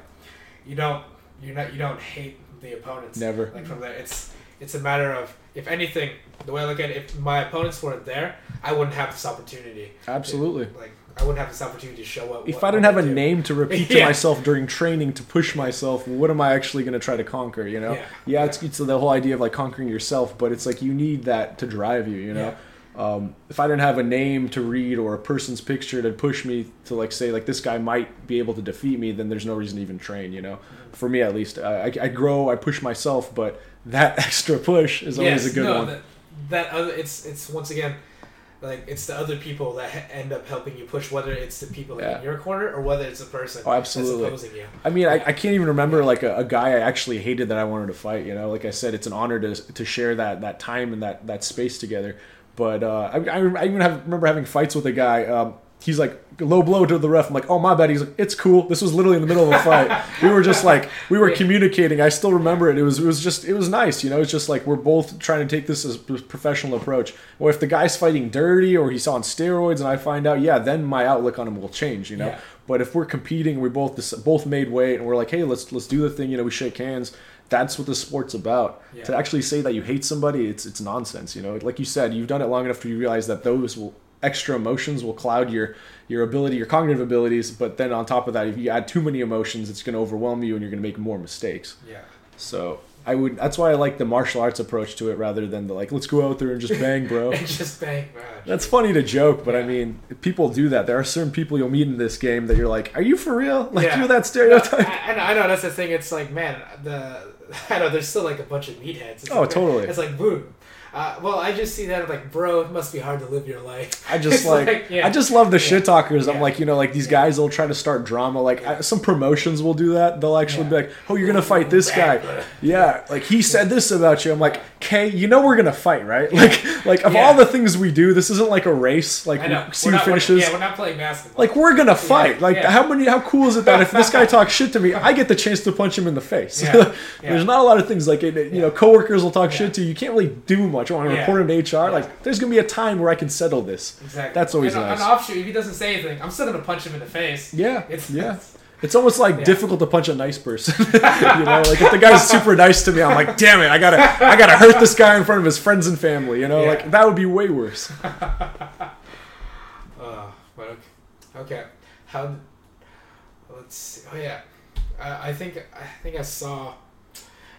you don't you're not you don't hate the opponents. Never. Like from there, it's it's a matter of if anything, the way I look at it, if my opponents weren't there, I wouldn't have this opportunity. Absolutely. Like I wouldn't have this opportunity to show up. If I didn't have a do. name to repeat to Yeah. myself during training to push myself, what am I actually going to try to conquer? You know, Yeah. it's it's the whole idea of like conquering yourself, but it's like you need that to drive you. You know, um, if I didn't have a name to read or a person's picture to push me to like say like this guy might be able to defeat me, then there's no reason to even train. You know, Mm-hmm. for me at least, I, I I grow, I push myself, but that extra push is always Yes, a good no, one. That, that other, it's it's once again, like it's the other people that ha- end up helping you push, whether it's the people Yeah. in your corner or whether it's the person Oh, absolutely. that's opposing you. I mean, I, I can't even remember like a, a guy I actually hated that I wanted to fight. You know, like I said, it's an honor to to share that that time and that that space together. But uh, I, I I even have, remember having fights with a guy. Um, he's like low blow to the ref. I'm like, oh my bad. He's like, it's cool. This was literally in the middle of a fight. we were just like we were communicating. I still remember it. It was it was just it was nice. You know, it's just like we're both trying to take this as a professional approach. Or if the guy's fighting dirty or he's on steroids and I find out, yeah, then my outlook on him will change. You know. Yeah. But if we're competing, we both both made weight, and we're like, hey, let's let's do the thing. You know, we shake hands. That's what the sport's about. Yeah. To actually say that you hate somebody, it's it's nonsense. You know, like you said, you've done it long enough to realize that those will extra emotions will cloud your your ability, your cognitive abilities. But then on top of that, if you add too many emotions, it's going to overwhelm you, and you're going to make more mistakes. Yeah. So I would. That's why I like the martial arts approach to it rather than the like, let's go out there and just bang, bro. And just bang. ah, That's funny to joke, but I mean, people do that. There are certain people you'll meet in this game that you're like, "Are you for real? Like Yeah. you're that stereotype?" I, I know, I know that's the thing. It's like, man, the I know there's still like a bunch of meatheads. It's Oh, like, totally. It's like, boom. Uh, well, I just see that like, bro, it must be hard to live your life. I just It's like, yeah. I just love the Yeah. shit talkers. I'm like, you know, like these guys will try to start drama. Like I, some promotions will do that. They'll actually Yeah. be like, "Oh, you're gonna fight this guy." Yeah, like he said this about you. I'm like, "Okay, you know we're gonna fight, right?" Like, like of Yeah. all the things we do, this isn't like a race. Like see We're who finishes. yeah, we're not playing basketball. like we're gonna fight. Like yeah. how many? How cool is it that if this guy talks shit to me, I get the chance to punch him in the face? Yeah, yeah. There's not a lot of things like it. You know, coworkers will talk shit to you. You can't really do much punch. Oh, I'm gonna Yeah. report him to HR. Yeah. Like, there's gonna be a time where I can settle this. Exactly. That's always and, nice. An offshoot, if he doesn't say anything, I'm still gonna punch him in the face. Yeah, It's yeah. It's almost like Yeah. difficult to punch a nice person. you know, like if the guy's super nice to me, I'm like, damn it, I gotta, I gotta hurt this guy in front of his friends and family. You know, Yeah. like that would be way worse. Uh, but okay. okay. How? Let's see. Oh yeah, I, I think I think I saw.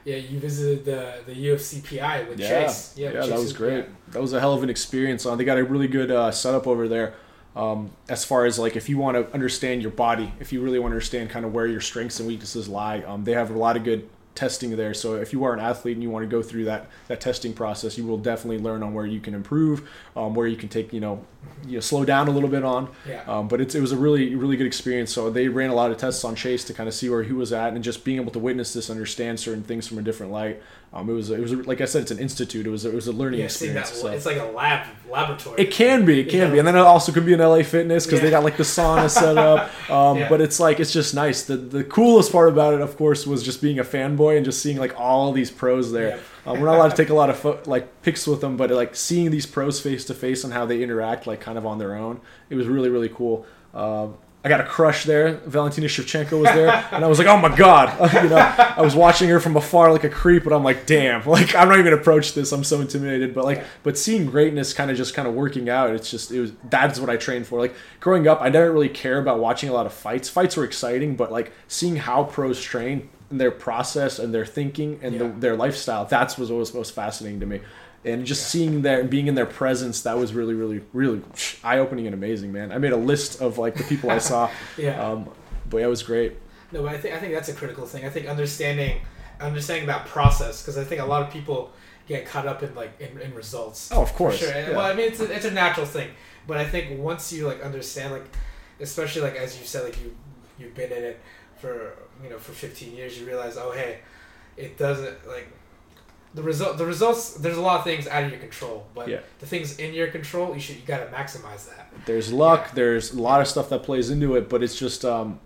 Yeah, you visited the the UFC PI with Yeah, Chase. yeah, with that Chase was and- great. That was a hell of an experience. Uh, they got a really good uh, setup over there. Um, as far as like if you want to understand your body, if you really want to understand kind of where your strengths and weaknesses lie, um, they have a lot of good testing there. So if you are an athlete and you want to go through that that testing process, you will definitely learn on where you can improve, um, where you can take you know, you know slow down a little bit on. Yeah. Um, but it's, it was a really really good experience. So they ran a lot of tests on Chase to kind of see where he was at, and just being able to witness this, understand certain things from a different light. Um, it was it was like I said, it's an institute. It was it was a learning Yeah, experience. that so. it's like a lab laboratory. It can be, it can Yeah. be, and then it also could be an LA Fitness because they got like the sauna set up. Um, Yeah. But it's like it's just nice. The the coolest part about it, of course, was just being a fanboy and just seeing like all these pros there. Yeah. Um, we're not allowed to take a lot of fo- like pics with them, but like seeing these pros face to face and how they interact, like kind of on their own, it was really really cool. Um, I got a crush there. Valentina Shevchenko was there, and I was like, "Oh my god!" you know, I was watching her from afar like a creep, but I'm like, "Damn!" Like I'm not even gonna approach this. I'm so intimidated. But like, but seeing greatness kind of just kind of working out, it's just it was that's what I trained for. Like growing up, I didn't really care about watching a lot of fights. Fights were exciting, but like seeing how pros train and their process and their thinking and the, their lifestyle, that's what was most fascinating to me. And just seeing their being in their presence, that was really, really, really eye opening and amazing, man. I made a list of like the people I saw. Yeah. Um, but yeah, it was great. No, but I think I think that's a critical thing. I think understanding understanding that process because I think a lot of people get caught up in like in, in results. Oh, of course. sure. And- yeah. Well, I mean, it's a, it's a natural thing, but I think once you like understand, like, especially like as you said, like you you've been in it for you know for 15 years, you realize, oh hey, it doesn't like the result. The results. There's a lot of things out of your control, but Yeah. the things in your control, you should you gotta maximize that. There's luck. There's a lot of stuff that plays into it, but it's just, um,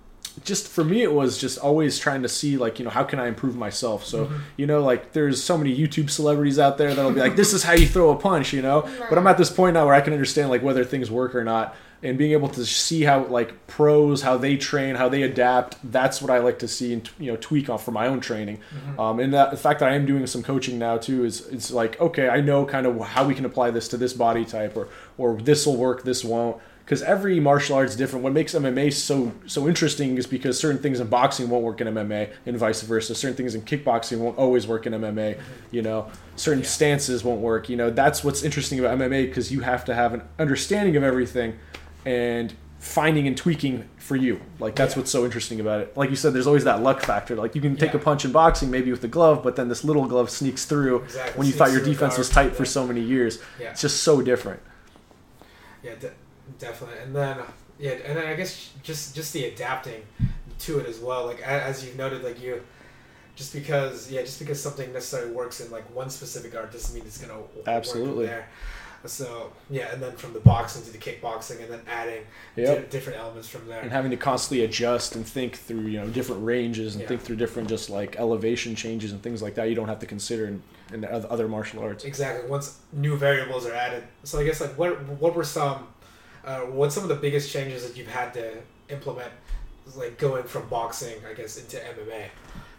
just for me, it was just always trying to see like you know how can I improve myself. So Mm-hmm. you know like there's so many YouTube celebrities out there that'll be like this is how you throw a punch, you know. But I'm at this point now where I can understand like whether things work or not, and being able to see how like pros how they train, how they adapt. That's what I like to see and you know tweak off for my own training. Um, and that, the fact that I am doing some coaching now too is it's like okay, I know kind of how we can apply this to this body type or or this will work, this won't. Because every martial art is different. What makes MMA so so interesting is because certain things in boxing won't work in MMA, and vice versa. Certain things in kickboxing won't always work in MMA. You know, certain Yeah. stances won't work. You know, that's what's interesting about MMA because you have to have an understanding of everything, and finding and tweaking for you. Like that's Yeah. what's so interesting about it. Like you said, there's always that luck factor. Like you can take Yeah. a punch in boxing maybe with the glove, but then this little glove sneaks through Exactly. when you Sneaks thought your defense was tight for so many years. Yeah. It's just so different. Yeah, de- definitely. And then yeah, and then I guess just just the adapting to it as well. Like as you've noted, like you just because yeah, just because something necessarily works in like one specific art doesn't mean it's gonna Absolutely. work there. So yeah, and then from the boxing to the kickboxing, and then adding Yep. di- different elements from there. and having to constantly adjust and think through you know different ranges and Yeah. think through different just like elevation changes and things like that you don't have to consider in, in the other martial arts Exactly. Once new variables are added, so I guess like what what were some, uh, what's some of the biggest changes that you've had to implement, like going from boxing, I guess, into MMA.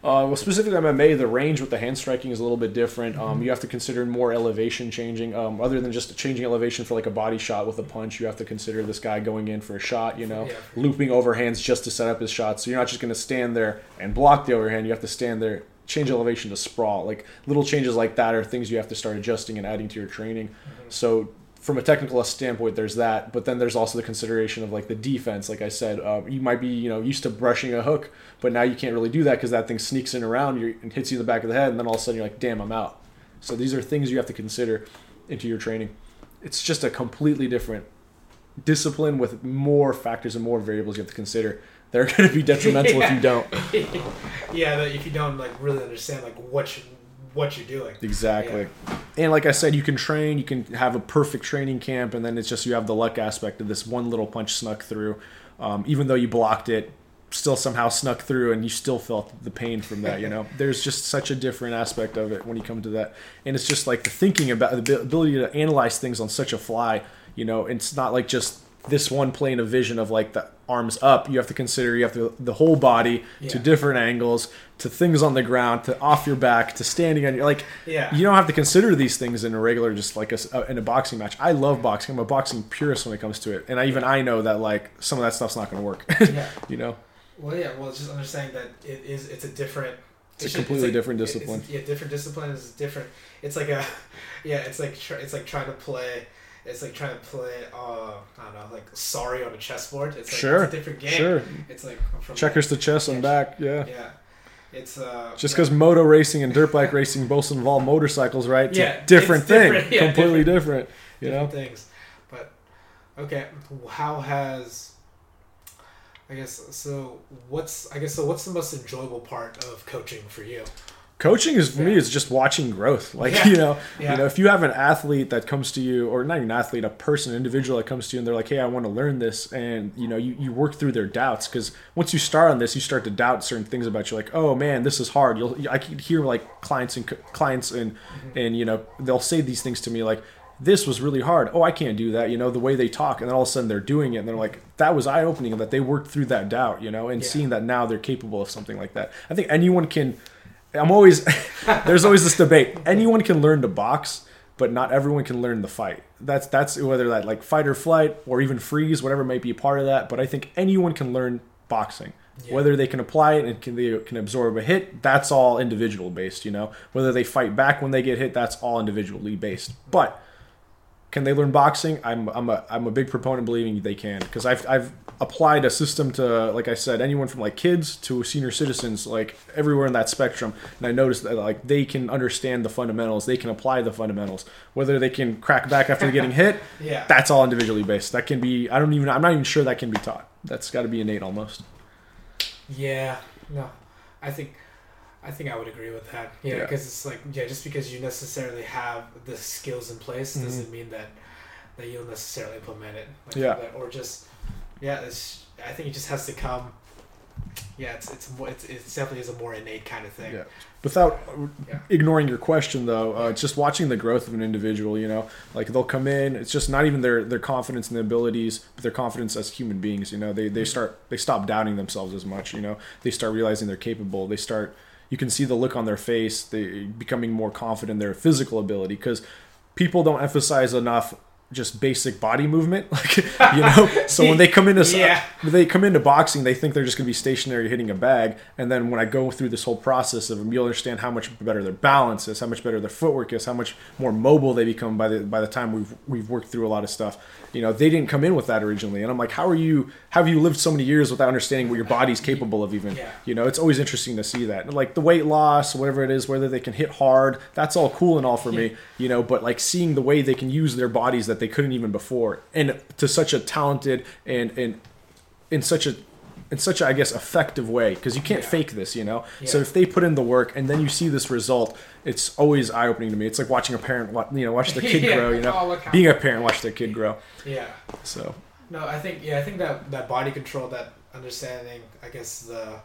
Uh, well specifically mma the range with the hand striking is a little bit different. Um, you have to consider more elevation changing. Um, other than just changing elevation for like a body shot with a punch you have to consider this guy going in for a shot you know? Yeah. looping overhands just to set up his shot so you're not just going to stand there and block the overhand you have to stand there change elevation to sprawl. Like little changes like that are things you have to start adjusting and adding to your training. So from a technical standpoint there's that but then there's also the consideration of like the defense. Like i said uh, you might be you know used to brushing a hook but now you can't really do that because that thing sneaks in around you and hits you in the back of the head and then all of a sudden you're like damn i'm out. So these are things you have to consider into your training. It's just a completely different discipline with more factors and more variables you have to consider. They're going to be detrimental if you don't. Yeah, if you don't like really understand like what you what you're doing. Exactly. And like I said, you can train, you can have a perfect training camp, and then it's just you have the luck aspect of this one little punch snuck through. Um, even though you blocked it, still somehow snuck through and you still felt the pain from that you know there's just such a different aspect of it when you come to that and it's just like the thinking about the ability to analyze things on such a fly you know it's not like just this one plane of vision of like the arms up you have to consider you have to the whole body to different angles to things on the ground to off your back to standing on your like Yeah. you don't have to consider these things in a regular just like a, uh, in a boxing match i love boxing i'm a boxing purist when it comes to it and I, even i know that like some of that stuff's not going to work Yeah. you know Well, yeah. Well, it's just understanding that it is. It's a different. It's a completely like- different discipline. It's, yeah, different discipline is different. It's like a, yeah. It's like tr- it's like trying to play. It's like trying to play. Uh, I don't know, like sorry on a chessboard. It's like Sure, it's a different game. sure It's like checkers to chess and back yeah Yeah. It's uh. just because moto racing and dirt bike racing both involve motorcycles right it's Yeah, different thing different, yeah, completely different, you know different things. But okay, how has I guess so? What's I guess so? What's the most enjoyable part of coaching for you? Coaching is for me Yeah. is just watching growth like Yeah. you know Yeah. you know if you have an athlete that comes to you or not even an athlete a person an individual that comes to you and they're like hey i want to learn this and you know you, you work through their doubts because once you start on this you start to doubt certain things about you like oh man this is hard you'll i can hear like clients and clients and mm-hmm. and you know they'll say these things to me like this was really hard oh i can't do that you know the way they talk and then all of a sudden they're doing it and they're like that was eye-opening and that they worked through that doubt you know and Yeah. seeing that now they're capable of something like that i think anyone can I'm always there's always this debate. Anyone can learn to box, but not everyone can learn the fight. That's that's whether that like fight or flight or even freeze, whatever might be a part of that. But I think anyone can learn boxing. Yeah. Whether they can apply it and can they can absorb a hit, that's all individual based, you know. Whether they fight back when they get hit, that's all individually based. But can they learn boxing? I'm I'm a I'm a big proponent believing they can because I've I've applied a system to like I said anyone from like kids to senior citizens like everywhere in that spectrum. And I noticed that like they can understand the fundamentals. They can apply the fundamentals. Whether they can crack back after getting hit Yeah. that's all individually based. That can be I don't even I'm not even sure that can be taught. That's got to be innate almost. Yeah, no, I think, I think I would agree with that. Yeah, Yeah. because it's like yeah, just because you necessarily have the skills in place Mhm. doesn't mean that that you'll necessarily implement it. Like, Yeah. that- or just yeah, it's. I think it just has to come. Yeah, it's it's more it's, it's definitely is a more innate kind of thing. Yeah. Without Yeah. ignoring your question though, uh, it's just watching the growth of an individual. You know, like they'll come in. It's just not even their their confidence and their abilities, but their confidence as human beings. You know, they they start they stop doubting themselves as much. You know, they start realizing they're capable. They start. You can see the look on their face. They becoming more confident in their physical ability because people don't emphasize enough just basic body movement like you know so when they come into Yeah. when they come into boxing, they think they're just going to be stationary hitting a bag. And then when I go through this whole process of them, you'll understand how much better their balance is, how much better their footwork is, how much more mobile they become by the by the time we've we've worked through a lot of stuff. You know, they didn't come in with that originally, and I'm like, how are you? How have you lived so many years without understanding what your body's capable of? Even Yeah. you know, it's always interesting to see that. Like the weight loss, whatever it is, whether they can hit hard, that's all cool and all for me. You know, but like seeing the way they can use their bodies that they couldn't even before, and to such a talented and and in such a in such a I guess effective way because you can't Yeah. fake this, you know. So if they put in the work and then you see this result, it's always eye opening to me. It's like watching a parent, you know, watch their kid Yeah. grow. You Oh, know, being a parent, watch their kid grow. Yeah. So No, I think yeah, I think that that body control, that understanding, I guess the uh,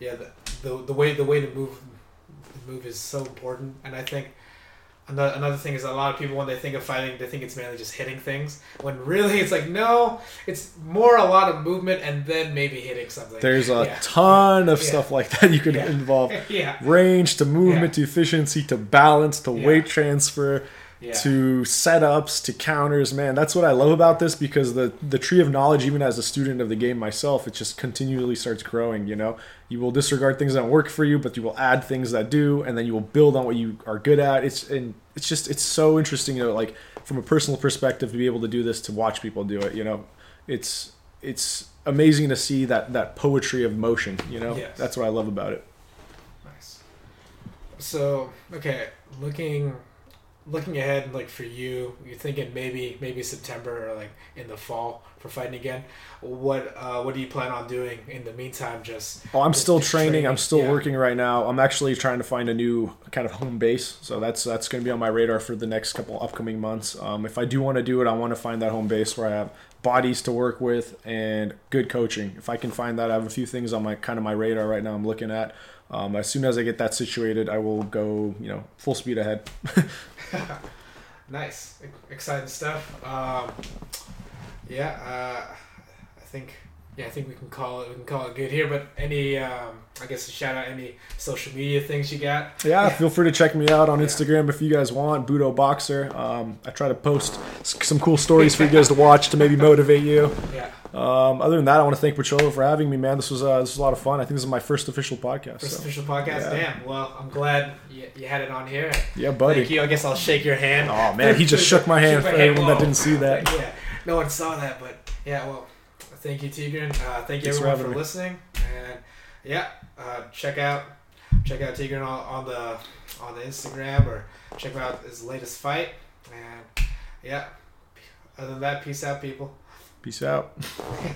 yeah the the, the way the way to move move is so important, and I think. Another, another thing is a lot of people when they think of fighting they think it's mainly just hitting things when really it's like no it's more a lot of movement and then maybe hitting something there's a Yeah. ton of Yeah. stuff like that you could Yeah. involve. Range to movement to efficiency to balance to weight transfer yeah. to setups to counters man that's what i love about this because the the tree of knowledge even as a student of the game myself it just continually starts growing you know? You will disregard things that don't work for you but you will add things that do and then you will build on what you are good at. It's and it's just it's so interesting you know like from a personal perspective to be able to do this to watch people do it you know? It's it's amazing to see that that poetry of motion you know? Yes. that's what i love about it. Nice. So okay, looking looking ahead, like for you, you're thinking maybe maybe September or like in the fall for fighting again. What uh, what do you plan on doing in the meantime? Just Oh, I'm just- still just training. I'm still yeah. working right now. I'm actually trying to find a new kind of home base. So that's that's going to be on my radar for the next couple upcoming months. Um, if I do want to do it, I want to find that home base where I have bodies to work with, and good coaching. If I can find that, I have a few things on my kind of my radar right now. I'm looking at. Um, as soon as I get that situated, I will go, you know, full speed ahead. nice, exciting stuff. Um, yeah, uh, I think yeah, I think we can call it we can call it good here. But any, um, I guess, shout out any social media things you got. Yeah, yeah. feel free to check me out on Instagram if you guys want. Budo Boxer. Um, I try to post some cool stories for you guys to watch to maybe motivate you. Yeah. Um, other than that, I want to thank Pocholo for having me, man. This was uh, this was a lot of fun. I think this is my first official podcast. First so. official podcast. Yeah. Damn. Well, I'm glad you, you, had it on here. Yeah, buddy. Thank you. I guess I'll shake your hand. Oh man, he just shook my hand for anyone that didn't see that. Yeah, no one saw that, but yeah, well thank you, Tigran. Uh, thank you Thanks everyone for, for listening. And yeah, uh, check out check out Tigran on, on the on the Instagram or check out his latest fight. And yeah, other than that, peace out, people. Peace out.